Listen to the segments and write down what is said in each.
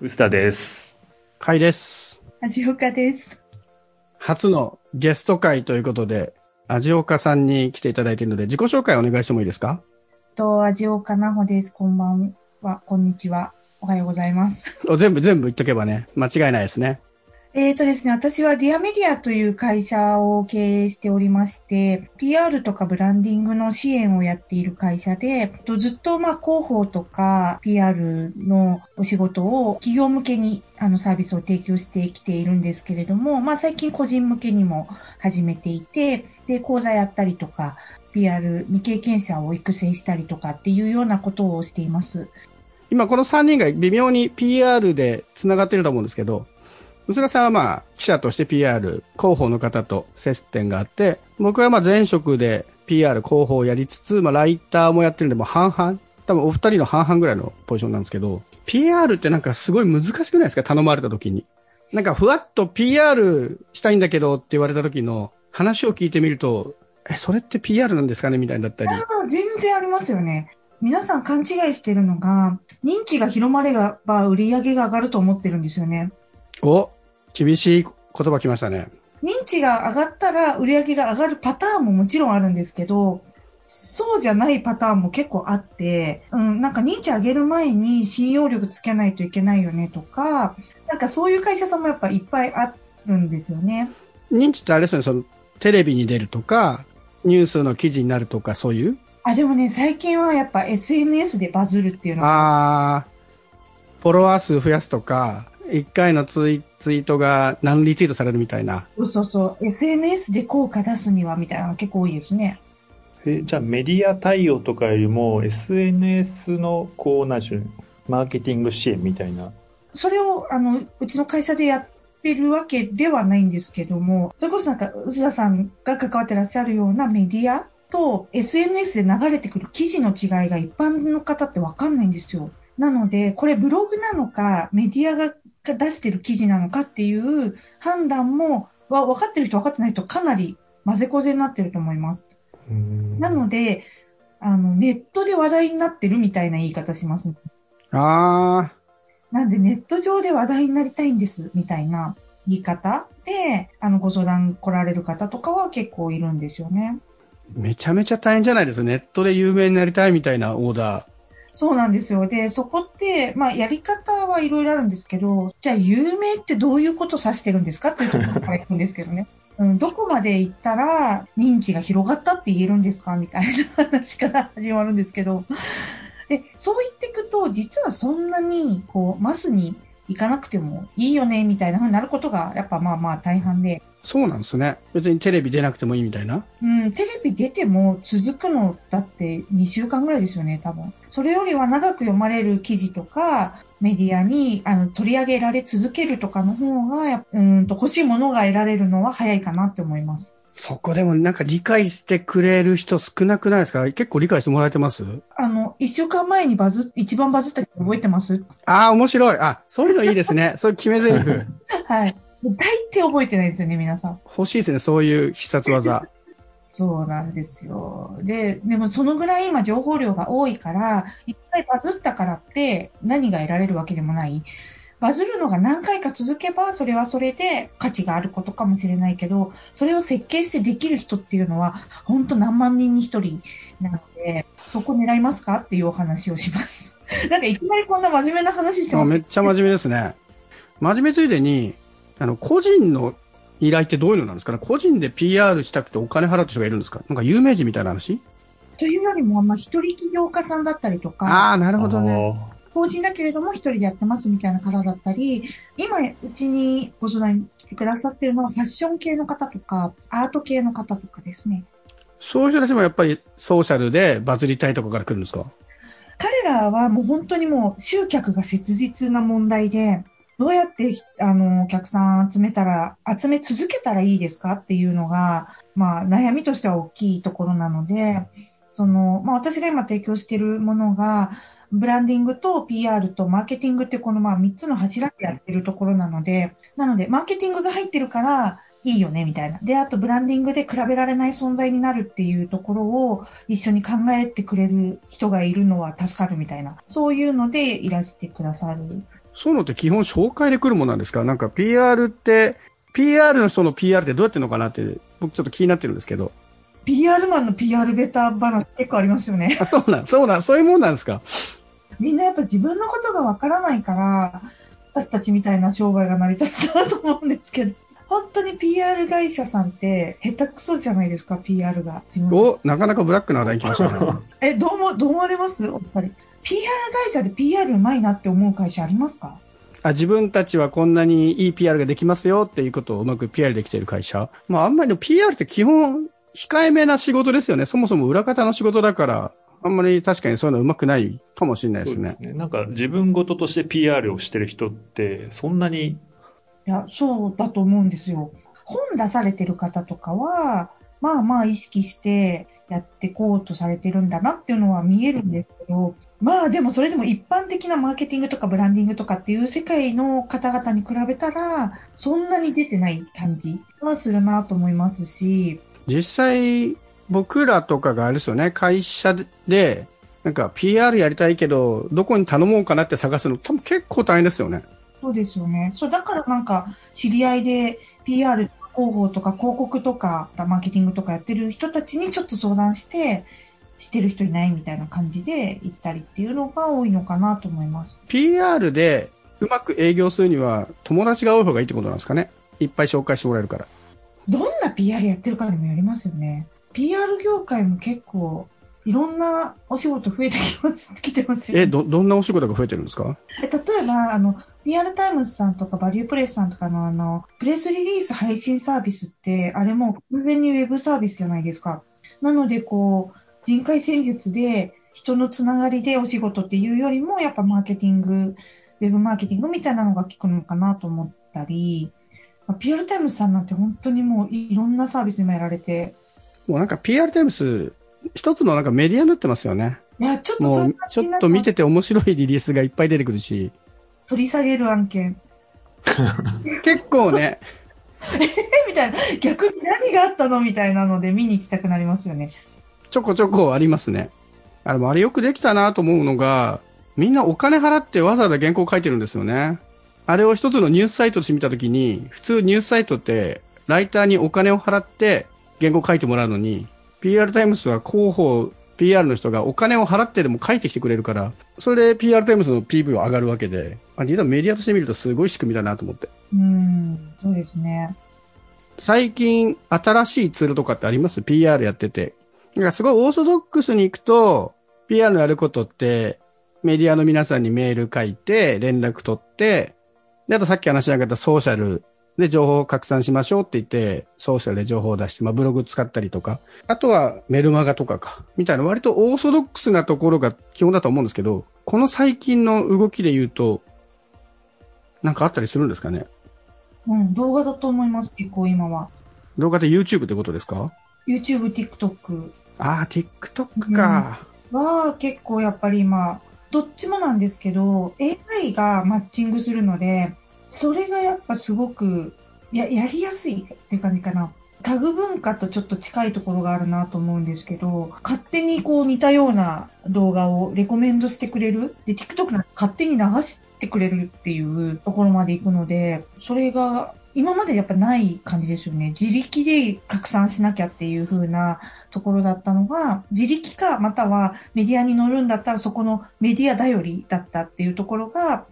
臼田です。かいです。味岡です。初のゲスト会ということで、味岡さんに来ていただいているので、自己紹介お願いしてもいいですか？と、味岡奈穂です。こんばんは、こんにちは。おはようございます。お全部全部言っとけばね、間違いないですね。えーとですね、私はディアメディアという会社を経営しておりまして、PR とかブランディングの支援をやっている会社で、ずっとまあ広報とか PR のお仕事を企業向けにあのサービスを提供してきているんですけれども、まあ最近個人向けにも始めていて、で、講座やったりとか、PR 未経験者を育成したりとかっていうようなことをしています。今この3人が微妙に PR で繋がってると思うんですけど、薄田さんはまあ、記者として PR、広報の方と接点があって、僕はまあ前職で PR、広報をやりつつ、まあライターもやってるんで、もう半々、多分お二人の半々ぐらいのポジションなんですけど、PR ってなんかすごい難しくないですか？頼まれた時に。なんかふわっと PR したいんだけどって言われた時の話を聞いてみると、え、それって PR なんですかね？みたいになったり。ああ全然ありますよね。皆さん勘違いしてるのが、認知が広まれば売り上げが上がると思ってるんですよね。お厳しい言葉来ましたね。認知が上がったら売り上げが上がるパターンももちろんあるんですけど、そうじゃないパターンも結構あって、うん、なんか認知上げる前に信用力つけないといけないよねとか、なんかそういう会社さんもやっぱいっぱいあるんですよね。認知ってあれですよね、その、テレビに出るとか、ニュースの記事になるとか、そういう？あ、でもね、最近はやっぱ SNS でバズるっていうのが、あー、フォロワー数増やすとか、一回のツイツイートが何リツイートされるみたいな。そうそうそう、SNS で効果出すにはみたいなの結構多いですね。えじゃあメディア対応とかよりも SNS のこうなんでしょうマーケティング支援みたいな。それを、あの、うちの会社でやってるわけではないんですけども、それこそなんか、臼田さんが関わってらっしゃるようなメディアと SNS で流れてくる記事の違いが一般の方ってわかんないんですよ。なので、これブログなのか、メディアが出してる記事なのかっていう判断も、は分かってる人分かってない人かなり混ぜこぜになってると思います。なので、あの、ネットで話題になってるみたいな言い方します。あなんでネット上で話題になりたいんです、みたいな言い方で、あの、ご相談来られる方とかは結構いるんですよね。ー、めちゃめちゃ大変じゃないですか。ネットで有名になりたいみたいなオーダー。そうなんですよ。で、そこって、まあ、やり方はいろいろあるんですけど、じゃあ、有名ってどういうこと指してるんですかっていうところから行くんですけどね。うん、どこまで行ったら認知が広がったって言えるんですかみたいな話から始まるんですけど。で、そう言っていくと、実はそんなに、こう、マスに行かなくてもいいよね、みたいな風になることが、やっぱまあまあ大半で。そうなんですね。別にテレビ出なくてもいいみたいな？うん、テレビ出ても続くのだって2週間ぐらいですよね、多分。それよりは長く読まれる記事とか、メディアにあの取り上げられ続けるとかの方が、うーんと欲しいものが得られるのは早いかなって思います。そこでもなんか理解してくれる人少なくないですか？結構理解してもらえてます？あの、1週間前にバズっ、一番バズった記事覚えてます？ああ、面白い。あ、そういうのいいですね。そういう決め台詞。はい。大抵覚えてないですよね、皆さん。欲しいですね。そういう必殺技。そうなんですよ。で、でもそのぐらい今情報量が多いから、一回バズったからって何が得られるわけでもない。バズるのが何回か続けば、それはそれで価値があることかもしれないけど、それを設計してできる人っていうのは、本当何万人に一人なので、そこ狙いますかっていうお話をします。なんかいきなりこんな真面目な話してますあめっちゃ真面目ですね。真面目ついでに、あの、個人の依頼ってどういうのなんですかね？個人で PR したくてお金払う人がいるんですか？なんか有名人みたいな話？というよりも、まあ、一人起業家さんだったりとか、ああ、なるほどね。法人だけれども一人でやってますみたいな方だったり、今うちにご相談に来てくださってるのはファッション系の方とか、アート系の方とかですね。そういう人たちもやっぱりソーシャルでバズりたいとかから来るんですか？彼らはもう本当にもう集客が切実な問題で、どうやってあのお客さん集めたら、集め続けたらいいですかっていうのが、まあ悩みとしては大きいところなので、その、まあ私が今提供しているものが、ブランディングと PR とマーケティングってこのまあ3つの柱でやってるところなので、なのでマーケティングが入ってるからいいよねみたいな。で、あとブランディングで比べられない存在になるっていうところを一緒に考えてくれる人がいるのは助かるみたいな。そういうのでいらしてくださる。そういうのって基本紹介で来るもんなんですか？なんか PR って、PR の人の PR ってどうやってるのかなって、僕ちょっと気になってるんですけど。PR マンの PR ベタ話結構ありますよね。あ、そうなん、そうなん、そういうもんなんですか？みんなやっぱ自分のことがわからないから、私たちみたいな商売が成り立つなと思うんですけど、本当に PR 会社さんって下手くそじゃないですか、PR が。お、なかなかブラックな話題来ましたね。え、どうも、どう思われます？お二人。PR 会社で PR うまいなって思う会社ありますか？あ自分たちはこんなにいい PR ができますよっていうことをうまく PR できている会社。まああんまりでも PR って基本控えめな仕事ですよね。そもそも裏方の仕事だから、あんまり確かにそういうのうまくないかもしれないですねそうです。ね。なんか自分事として PR をしてる人って、そんなに、いや、そうだと思うんですよ。本出されてる方とかは、まあまあ意識してやってこうとされてるんだなっていうのは見えるんですけど、まあでもそれでも一般的なマーケティングとかブランディングとかっていう世界の方々に比べたら、そんなに出てない感じはするなと思いますし、実際、僕らとかがあれですよね、会社で、なんか PR やりたいけど、どこに頼もうかなって探すの多分結構大変ですよね。そうですよね。そう、だからなんか、知り合いで PR 広報とか広告とか、マーケティングとかやってる人たちにちょっと相談して、知ってる人いないみたいな感じで行ったりっていうのが多いのかなと思います。PR でうまく営業するには友達が多い方がいいってことなんですかね？いっぱい紹介してもらえるから。どんな PR やってるかにもよりますよね。PR 業界も結構、いろんなお仕事増えてきます、来てますよね。え、ど、どんなお仕事が増えてるんですか？え例えば、あの、PR タイムズさんとか ValuePress さんとかのあの、プレスリリース配信サービスって、あれもう完全にウェブサービスじゃないですか。なので、こう、人海戦術で人のつながりでお仕事っていうよりも、やっぱマーケティング、ウェブマーケティングみたいなのが効くのかなと思ったり、まあ PR タイムズさんなんて本当にもういろんなサービス今やられて、もうなんか PR タイムス、一つのなんかメディアになってますよね。いや、ちょっとちょっと見てて面白いリリースがいっぱい出てくるし、取り下げる案件。結構ね、えみたいな、逆に何があったのみたいなので見に行きたくなりますよね。ちょこちょこありますね。あの、あれよくできたなと思うのが、みんなお金払ってわざわざ原稿書いてるんですよね。あれを一つのニュースサイトとして見たときに、普通ニュースサイトって、ライターにお金を払って原稿書いてもらうのに、PR タイムスは広報、PR の人がお金を払ってでも書いてきてくれるから、それで PR タイムスの PV は上がるわけで、あ実はメディアとして見るとすごい仕組みだなと思って。うん、そうですね。最近新しいツールとかってあります ?PR やってて。なんかすごいオーソドックスに行くと、PR のやることって、メディアの皆さんにメール書いて、連絡取って、で、あとさっき話し上げたソーシャルで情報を拡散しましょうって言って、ソーシャルで情報を出して、まあブログ使ったりとか、あとはメルマガとかか、みたいな割とオーソドックスなところが基本だと思うんですけど、この最近の動きで言うと、なんかあったりするんですかね？うん、動画だと思います、結構今は。動画で YouTube ってことですか？YouTube、TikTok ああ、TikTok か。は結構やっぱり今、どっちもなんですけど、AI がマッチングするので、それがやっぱすごくややりやすいって感じかな。タグ文化とちょっと近いところがあるなと思うんですけど、勝手にこう似たような動画をレコメンドしてくれる。で、TikTok なんか勝手に流してくれるっていうところまで行くので、それが今までやっぱない感じですよね。自力で拡散しなきゃっていう風なところだったのが、自力かまたはメディアに乗るんだったらそこのメディア頼りだったっていうところが、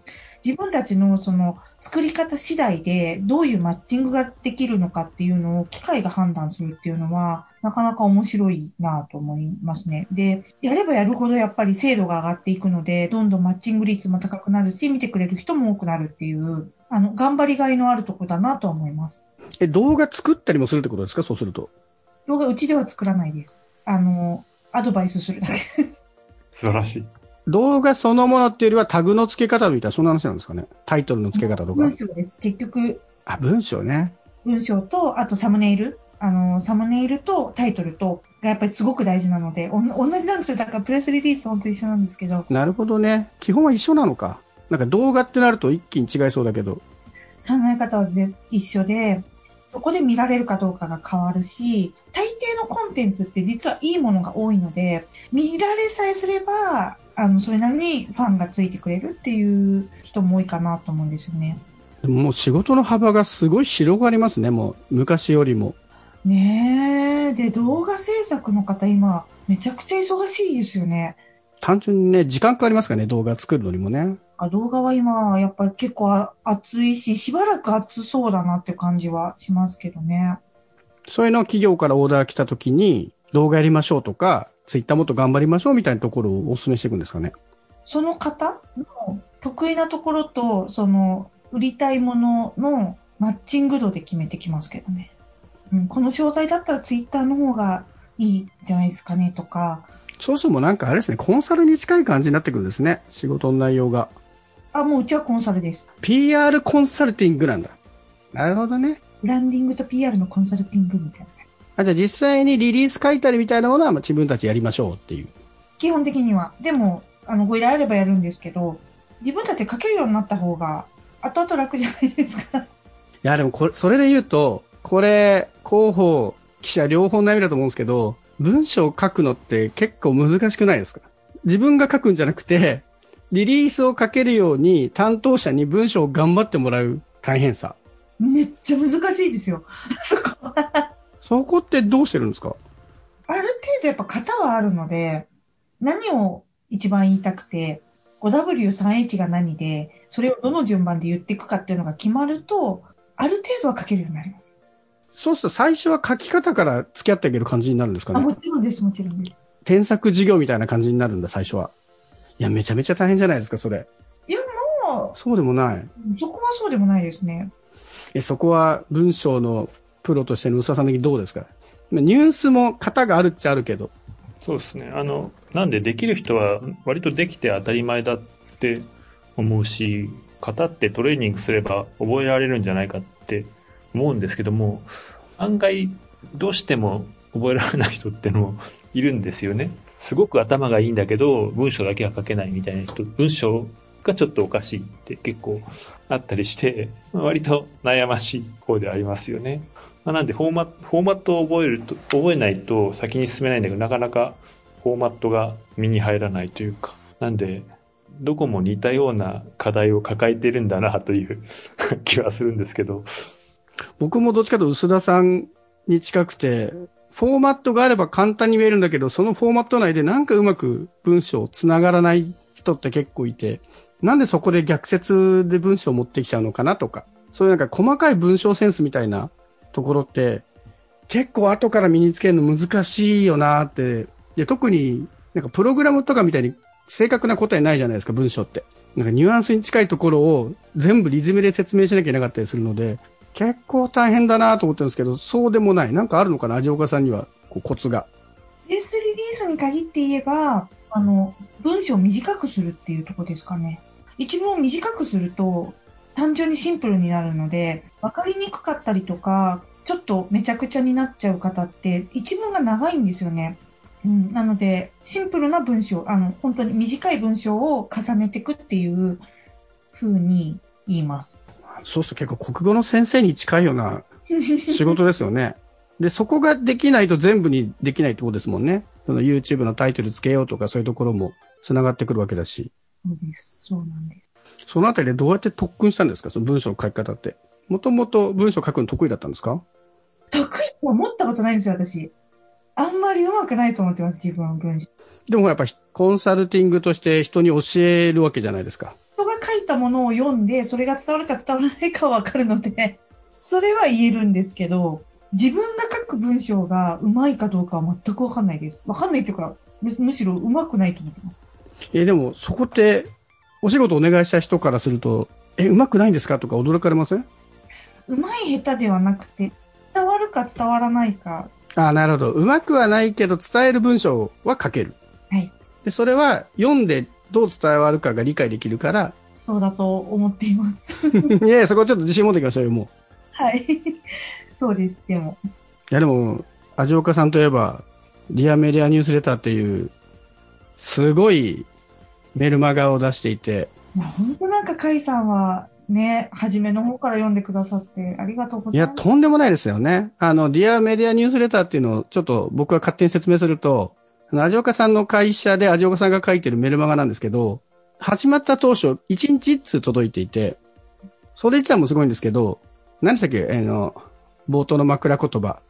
自分たちのその作り方次第でどういうマッチングができるのかっていうのを機械が判断するっていうのは、なかなか面白いなと思いますね。で、やればやるほどやっぱり精度が上がっていくので、どんどんマッチング率も高くなるし、見てくれる人も多くなるっていう、あの、頑張りがいのあるとこだなと思います。え、動画作ったりもするってことですか？そうすると。動画うちでは作らないです。あの、アドバイスするだけ。素晴らしい。動画そのものっていうよりはタグの付け方みたいな、そんな話なんですかね？タイトルの付け方とか文。章です。結局、あ、文章ね。文章と、あとサムネイル。あの、サムネイルとタイトルと、がやっぱりすごく大事なので、おん同じなんですよ。だからプレスリリース本当一緒なんですけど、なるほどね。基本は一緒なのか。なんか動画ってなると一気に違いそうだけど。考え方はぜ一緒で、そこで見られるかどうかが変わるし、大抵のコンテンツって実はいいものが多いので、見られさえすれば、あの、それなりにファンがついてくれるっていう人も多いかなと思うんですよね。もう仕事の幅がすごい広がりますね、もう昔よりも。ねえ。で、動画制作の方今、めちゃくちゃ忙しいですよね。単純にね、時間かかりますからね、動画作るのにもね。あ動画は今、やっぱり結構あ熱いし、しばらく熱そうだなって感じはしますけどね。そういうのを企業からオーダー来た時に、動画やりましょうとか、ツイッターもっと頑張りましょうみたいなところをお勧めしていくんですかね。その方の得意なところと、その、売りたいもののマッチング度で決めてきますけどね。うん、この詳細だったらツイッターの方がいいんじゃないですかねとか、そうするともうなんかあれですね、コンサルに近い感じになってくるんですね。仕事の内容が。あ、もううちはコンサルです。PR コンサルティングなんだ。なるほどね。ブランディングと PR のコンサルティングみたいな。あ、じゃあ実際にリリース書いたりみたいなものはまあ自分たちやりましょうっていう。基本的には。でも、あの、ご依頼あればやるんですけど、自分たちで書けるようになった方が、後々楽じゃないですか。いや、でもこれ、それで言うと、これ、広報、記者両方悩みだと思うんですけど、文章を書くのって結構難しくないですか？自分が書くんじゃなくて、リリースを書けるように担当者に文章を頑張ってもらう大変さ。めっちゃ難しいですよ。そこは。そこってどうしてるんですか？ある程度やっぱ型はあるので、何を一番言いたくて、5W3H が何で、それをどの順番で言っていくかっていうのが決まると、ある程度は書けるようになります。そうすると最初は書き方から付き合っていける感じになるんですかあ、ねもちろんです、もちろんです。添削授業みたいな感じになるんだ、最初は。いや、めちゃめちゃ大変じゃないですか、それ。もそうでもない。う、そこはそうでもないですね。え、そこは文章のプロとしての薄田さん的にどうですか？ニュースも型があるっちゃあるけど。そうですね。あの、なんでできる人は割とできて当たり前だって思うし、型ってトレーニングすれば覚えられるんじゃないかって思うんですけども、案外どうしても覚えられない人ってのもいるんですよね。すごく頭がいいんだけど、文章だけは書けないみたいな人、文章がちょっとおかしいって結構あったりして、割と悩ましい方でありますよね。まあなんでフォーマフォーマットを覚えると、覚えないと先に進めないんだけど、なかなかフォーマットが身に入らないというか。なんで、どこも似たような課題を抱えてるんだなという 気はするんですけど。僕もどっちかというと薄田さんに近くて、フォーマットがあれば簡単に見えるんだけど、そのフォーマット内でなんかうまく文章繋がらない人って結構いて、なんでそこで逆説で文章を持ってきちゃうのかなとか、そういうなんか細かい文章センスみたいなところって、結構後から身につけるの難しいよなって。で、特になんかプログラムとかみたいに正確な答えないじゃないですか、文章って。なんかニュアンスに近いところを全部リズムで説明しなきゃいけなかったりするので、結構大変だなと思ってるんですけど、そうでもない。なんかあるのかな？味岡さんには、こうコツが。ベースリリースに限って言えば、あの、文章を短くするっていうとこですかね。一文を短くすると、単純にシンプルになるので、わかりにくかったりとか、ちょっとめちゃくちゃになっちゃう方って、一文が長いんですよね。うん、なので、シンプルな文章、あの、本当に短い文章を重ねていくっていう風に言います。そうすると結構国語の先生に近いような 仕事ですよね。で、そこができないと全部にできないってことですもんね。その YouTube のタイトルつけようとかそういうところも繋がってくるわけだし。そうです。そうなんです。そのあたりでどうやって特訓したんですか？その文章の書き方って。もともと文章書くの得意だったんですか？得意と思ったことないんですよ、私。あんまり上手くないと思ってます、自分は文章。でもやっぱコンサルティングとして人に教えるわけじゃないですか。人が書いたものを読んで、それが伝わるか伝わらないかはわかるので、それは言えるんですけど、自分が書く文章がうまいかどうかは全くわかんないです。わかんないっていうか、むむしろうまくないと思ってます。えーでもそこってお仕事お願いした人からすると、え、うまくないんですかとか驚かれません？うまい下手ではなくて、伝わるか伝わらないか、ああ、なるほど。うまくはないけど伝える文章は書ける。はい。で、それは読んでどう伝わるかが理解できるから、そうだと思っています。いやいや、そこちょっと自信持ってきましたよ、もはい。そうです、でも。う。いや、でも、味岡さんといえば、リアメディアニュースレターっていう、すごいメルマガを出していて、まあ、本当なんか、カイさんは、ね、初めの方から読んでくださって、ありがとうごいや、ざいます。とんでもないですよね。あの、ディアメディアニュースレターっていうのを、ちょっと僕が勝手に説明すると、味岡さんの会社で味岡さんが書いてるメルマガなんですけど、始まった当初、1日1通届いていて、それ自体もすごいんですけど、何でしたっけ？あの、冒頭の枕言葉。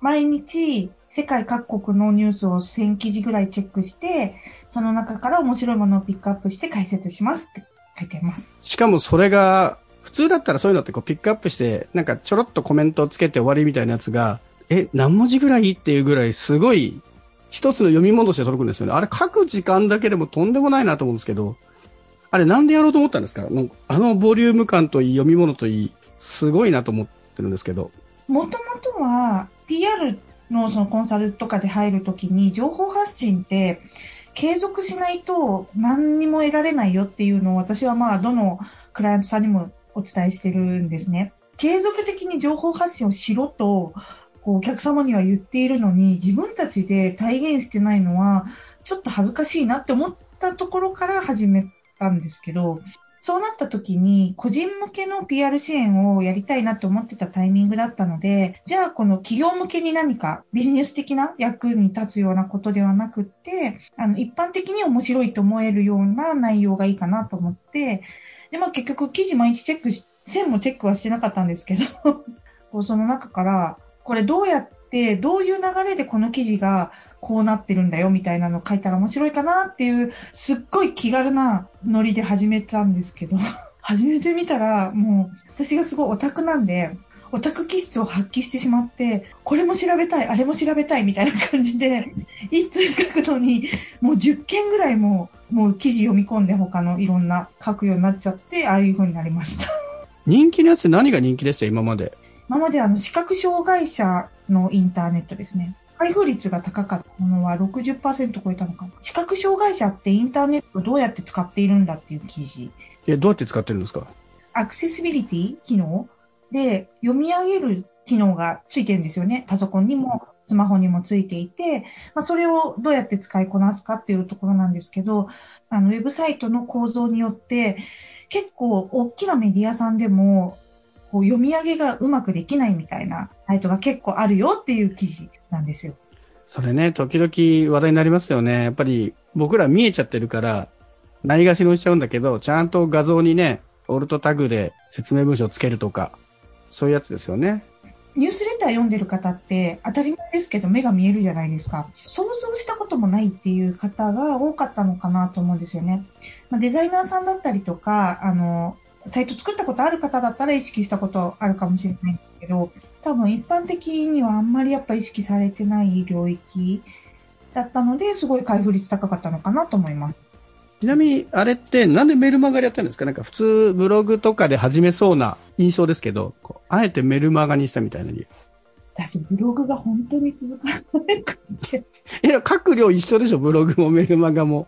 毎日、世界各国のニュースを1000記事ぐらいチェックして、その中から面白いものをピックアップして解説しますって書いてます。しかもそれが、普通だったらそういうのってこうピックアップして、なんかちょろっとコメントをつけて終わりみたいなやつが、え、何文字ぐらい？っていうぐらいすごい、一つの読み物として届くんですよね。あれ書く時間だけでもとんでもないなと思うんですけど、あれなんでやろうと思ったんですか？あのボリューム感といい、読み物といい、すごいなと思ってるんですけど。もともとは、PR のそのコンサルとかで入るときに、情報発信って、継続しないと何にも得られないよっていうのを私はまあ、どのクライアントさんにもお伝えしてるんですね。継続的に情報発信をしろと、こうお客様には言っているのに、自分たちで体現してないのは、ちょっと恥ずかしいなって思ったところから始めたんですけど、そうなった時に、個人向けの PR 支援をやりたいなと思ってたタイミングだったので、じゃあこの企業向けに何かビジネス的な役に立つようなことではなくって、あの、一般的に面白いと思えるような内容がいいかなと思って、で、まあ結局記事毎日チェックし、線もチェックはしてなかったんですけど、その中から、これどうやって、どういう流れでこの記事がこうなってるんだよみたいなの書いたら面白いかなっていう、すっごい気軽なノリで始めたんですけど、始めてみたら、もう、私がすごいオタクなんで、オタク気質を発揮してしまって、これも調べたい、あれも調べたいみたいな感じで、一通書くのに、もう10件ぐらいも、もう記事読み込んで他のいろんな書くようになっちゃって、ああいう風になりました。人気のやつ何が人気でした？今まで。今まであの、視覚障害者のインターネットですね。開封率が高かったものは60%超えたのかな。視覚障害者ってインターネットをどうやって使っているんだっていう記事。え、どうやって使ってるんですか？アクセシビリティ機能で読み上げる機能がついてるんですよね。パソコンにもスマホにもついていて、まあ、それをどうやって使いこなすかっていうところなんですけど、あの、ウェブサイトの構造によって、結構大きなメディアさんでも、こう読み上げがうまくできないみたいなサイトが結構あるよっていう記事なんですよ。それね、時々話題になりますよね。やっぱり僕ら見えちゃってるから、ないがしろにしちゃうんだけど、ちゃんと画像にね、オルトタグで説明文章をつけるとか、そういうやつですよね。ニュースレター読んでる方って当たり前ですけど目が見えるじゃないですか。想像したこともないっていう方が多かったのかなと思うんですよね。まあ、デザイナーさんだったりとか、あの、サイト作ったことある方だったら意識したことあるかもしれないんですけど、多分一般的にはあんまりやっぱ意識されてない領域だったので、すごい開封率高かったのかなと思います。ちなみに、あれってなんでメルマガでやってるんですか？なんか普通ブログとかで始めそうな印象ですけど、あえてメルマガにしたみたいな理由。私、ブログが本当に続かなくて。いや、書く量一緒でしょブログもメルマガも。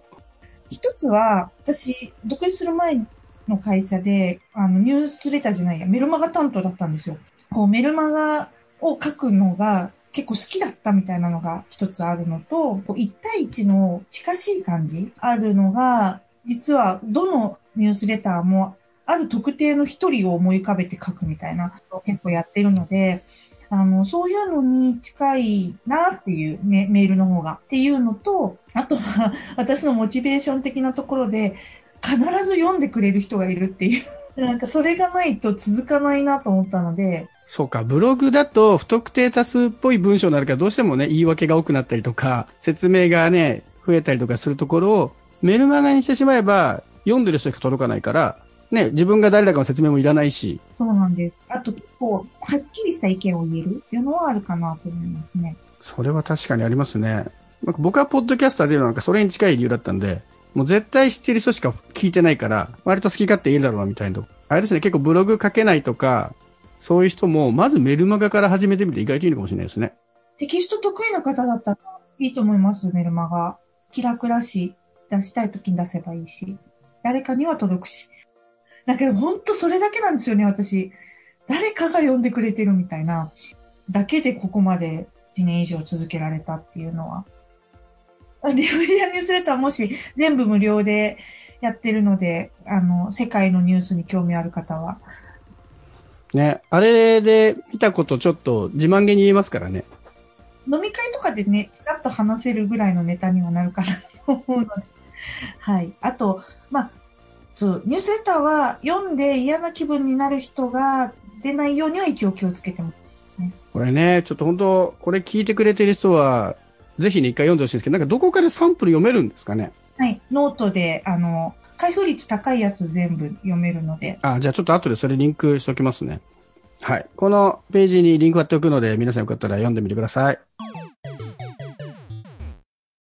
一つは、私、独立する前の会社で、あの、ニュースレターじゃないや、メルマガ担当だったんですよ。こう、メルマガを書くのが結構好きだったみたいなのが一つあるのと、こう1対1の近しい感じあるのが、実はどのニュースレターもある特定の一人を思い浮かべて書くみたいなのを結構やってるので、あの、そういうのに近いなっていう、ね、メールの方が。っていうのと、あとは私のモチベーション的なところで、必ず読んでくれる人がいるっていう。なんかそれがないと続かないなと思ったので、そうか、ブログだと不特定多数っぽい文章になるからどうしてもね、言い訳が多くなったりとか、説明がね、増えたりとかするところを、メルマガにしてしまえば、読んでる人しか届かないから、ね、自分が誰だかの説明もいらないし、そうなんです。あと結構、はっきりした意見を言えるっていうのはあるかなと思いますね。それは確かにありますね。僕はポッドキャスターゼロなんかそれに近い理由だったんで、もう絶対知ってる人しか聞いてないから、割と好き勝手言えるだろうなみたいな。あれですね、結構ブログ書けないとか、そういう人も、まずメルマガから始めてみて意外といいのかもしれないですね。テキスト得意な方だったらいいと思います、メルマガ。気楽だし、出したい時に出せばいいし、誰かには届くし。だけど本当それだけなんですよね、私。誰かが読んでくれてるみたいな、だけでここまで1年以上続けられたっていうのは。あディメディアニュースレターもし全部無料でやってるので、あの、世界のニュースに興味ある方は、ね、あれで見たことちょっと自慢げに言えますからね。飲み会とかでね、ちらっと話せるぐらいのネタにはなるかなと思うので。はい。あと、まあ、そう、ニュースレターは読んで嫌な気分になる人が出ないようには一応気をつけてます。これね、ちょっと本当、これ聞いてくれてる人は、ぜひね、一回読んでほしいんですけど、なんかどこかでサンプル読めるんですかね？はい。ノートで、あの、開封率高いやつ全部読めるので。あ、じゃあちょっと後でそれリンクしておきますね。はい。このページにリンク貼っておくので、皆さんよかったら読んでみてください。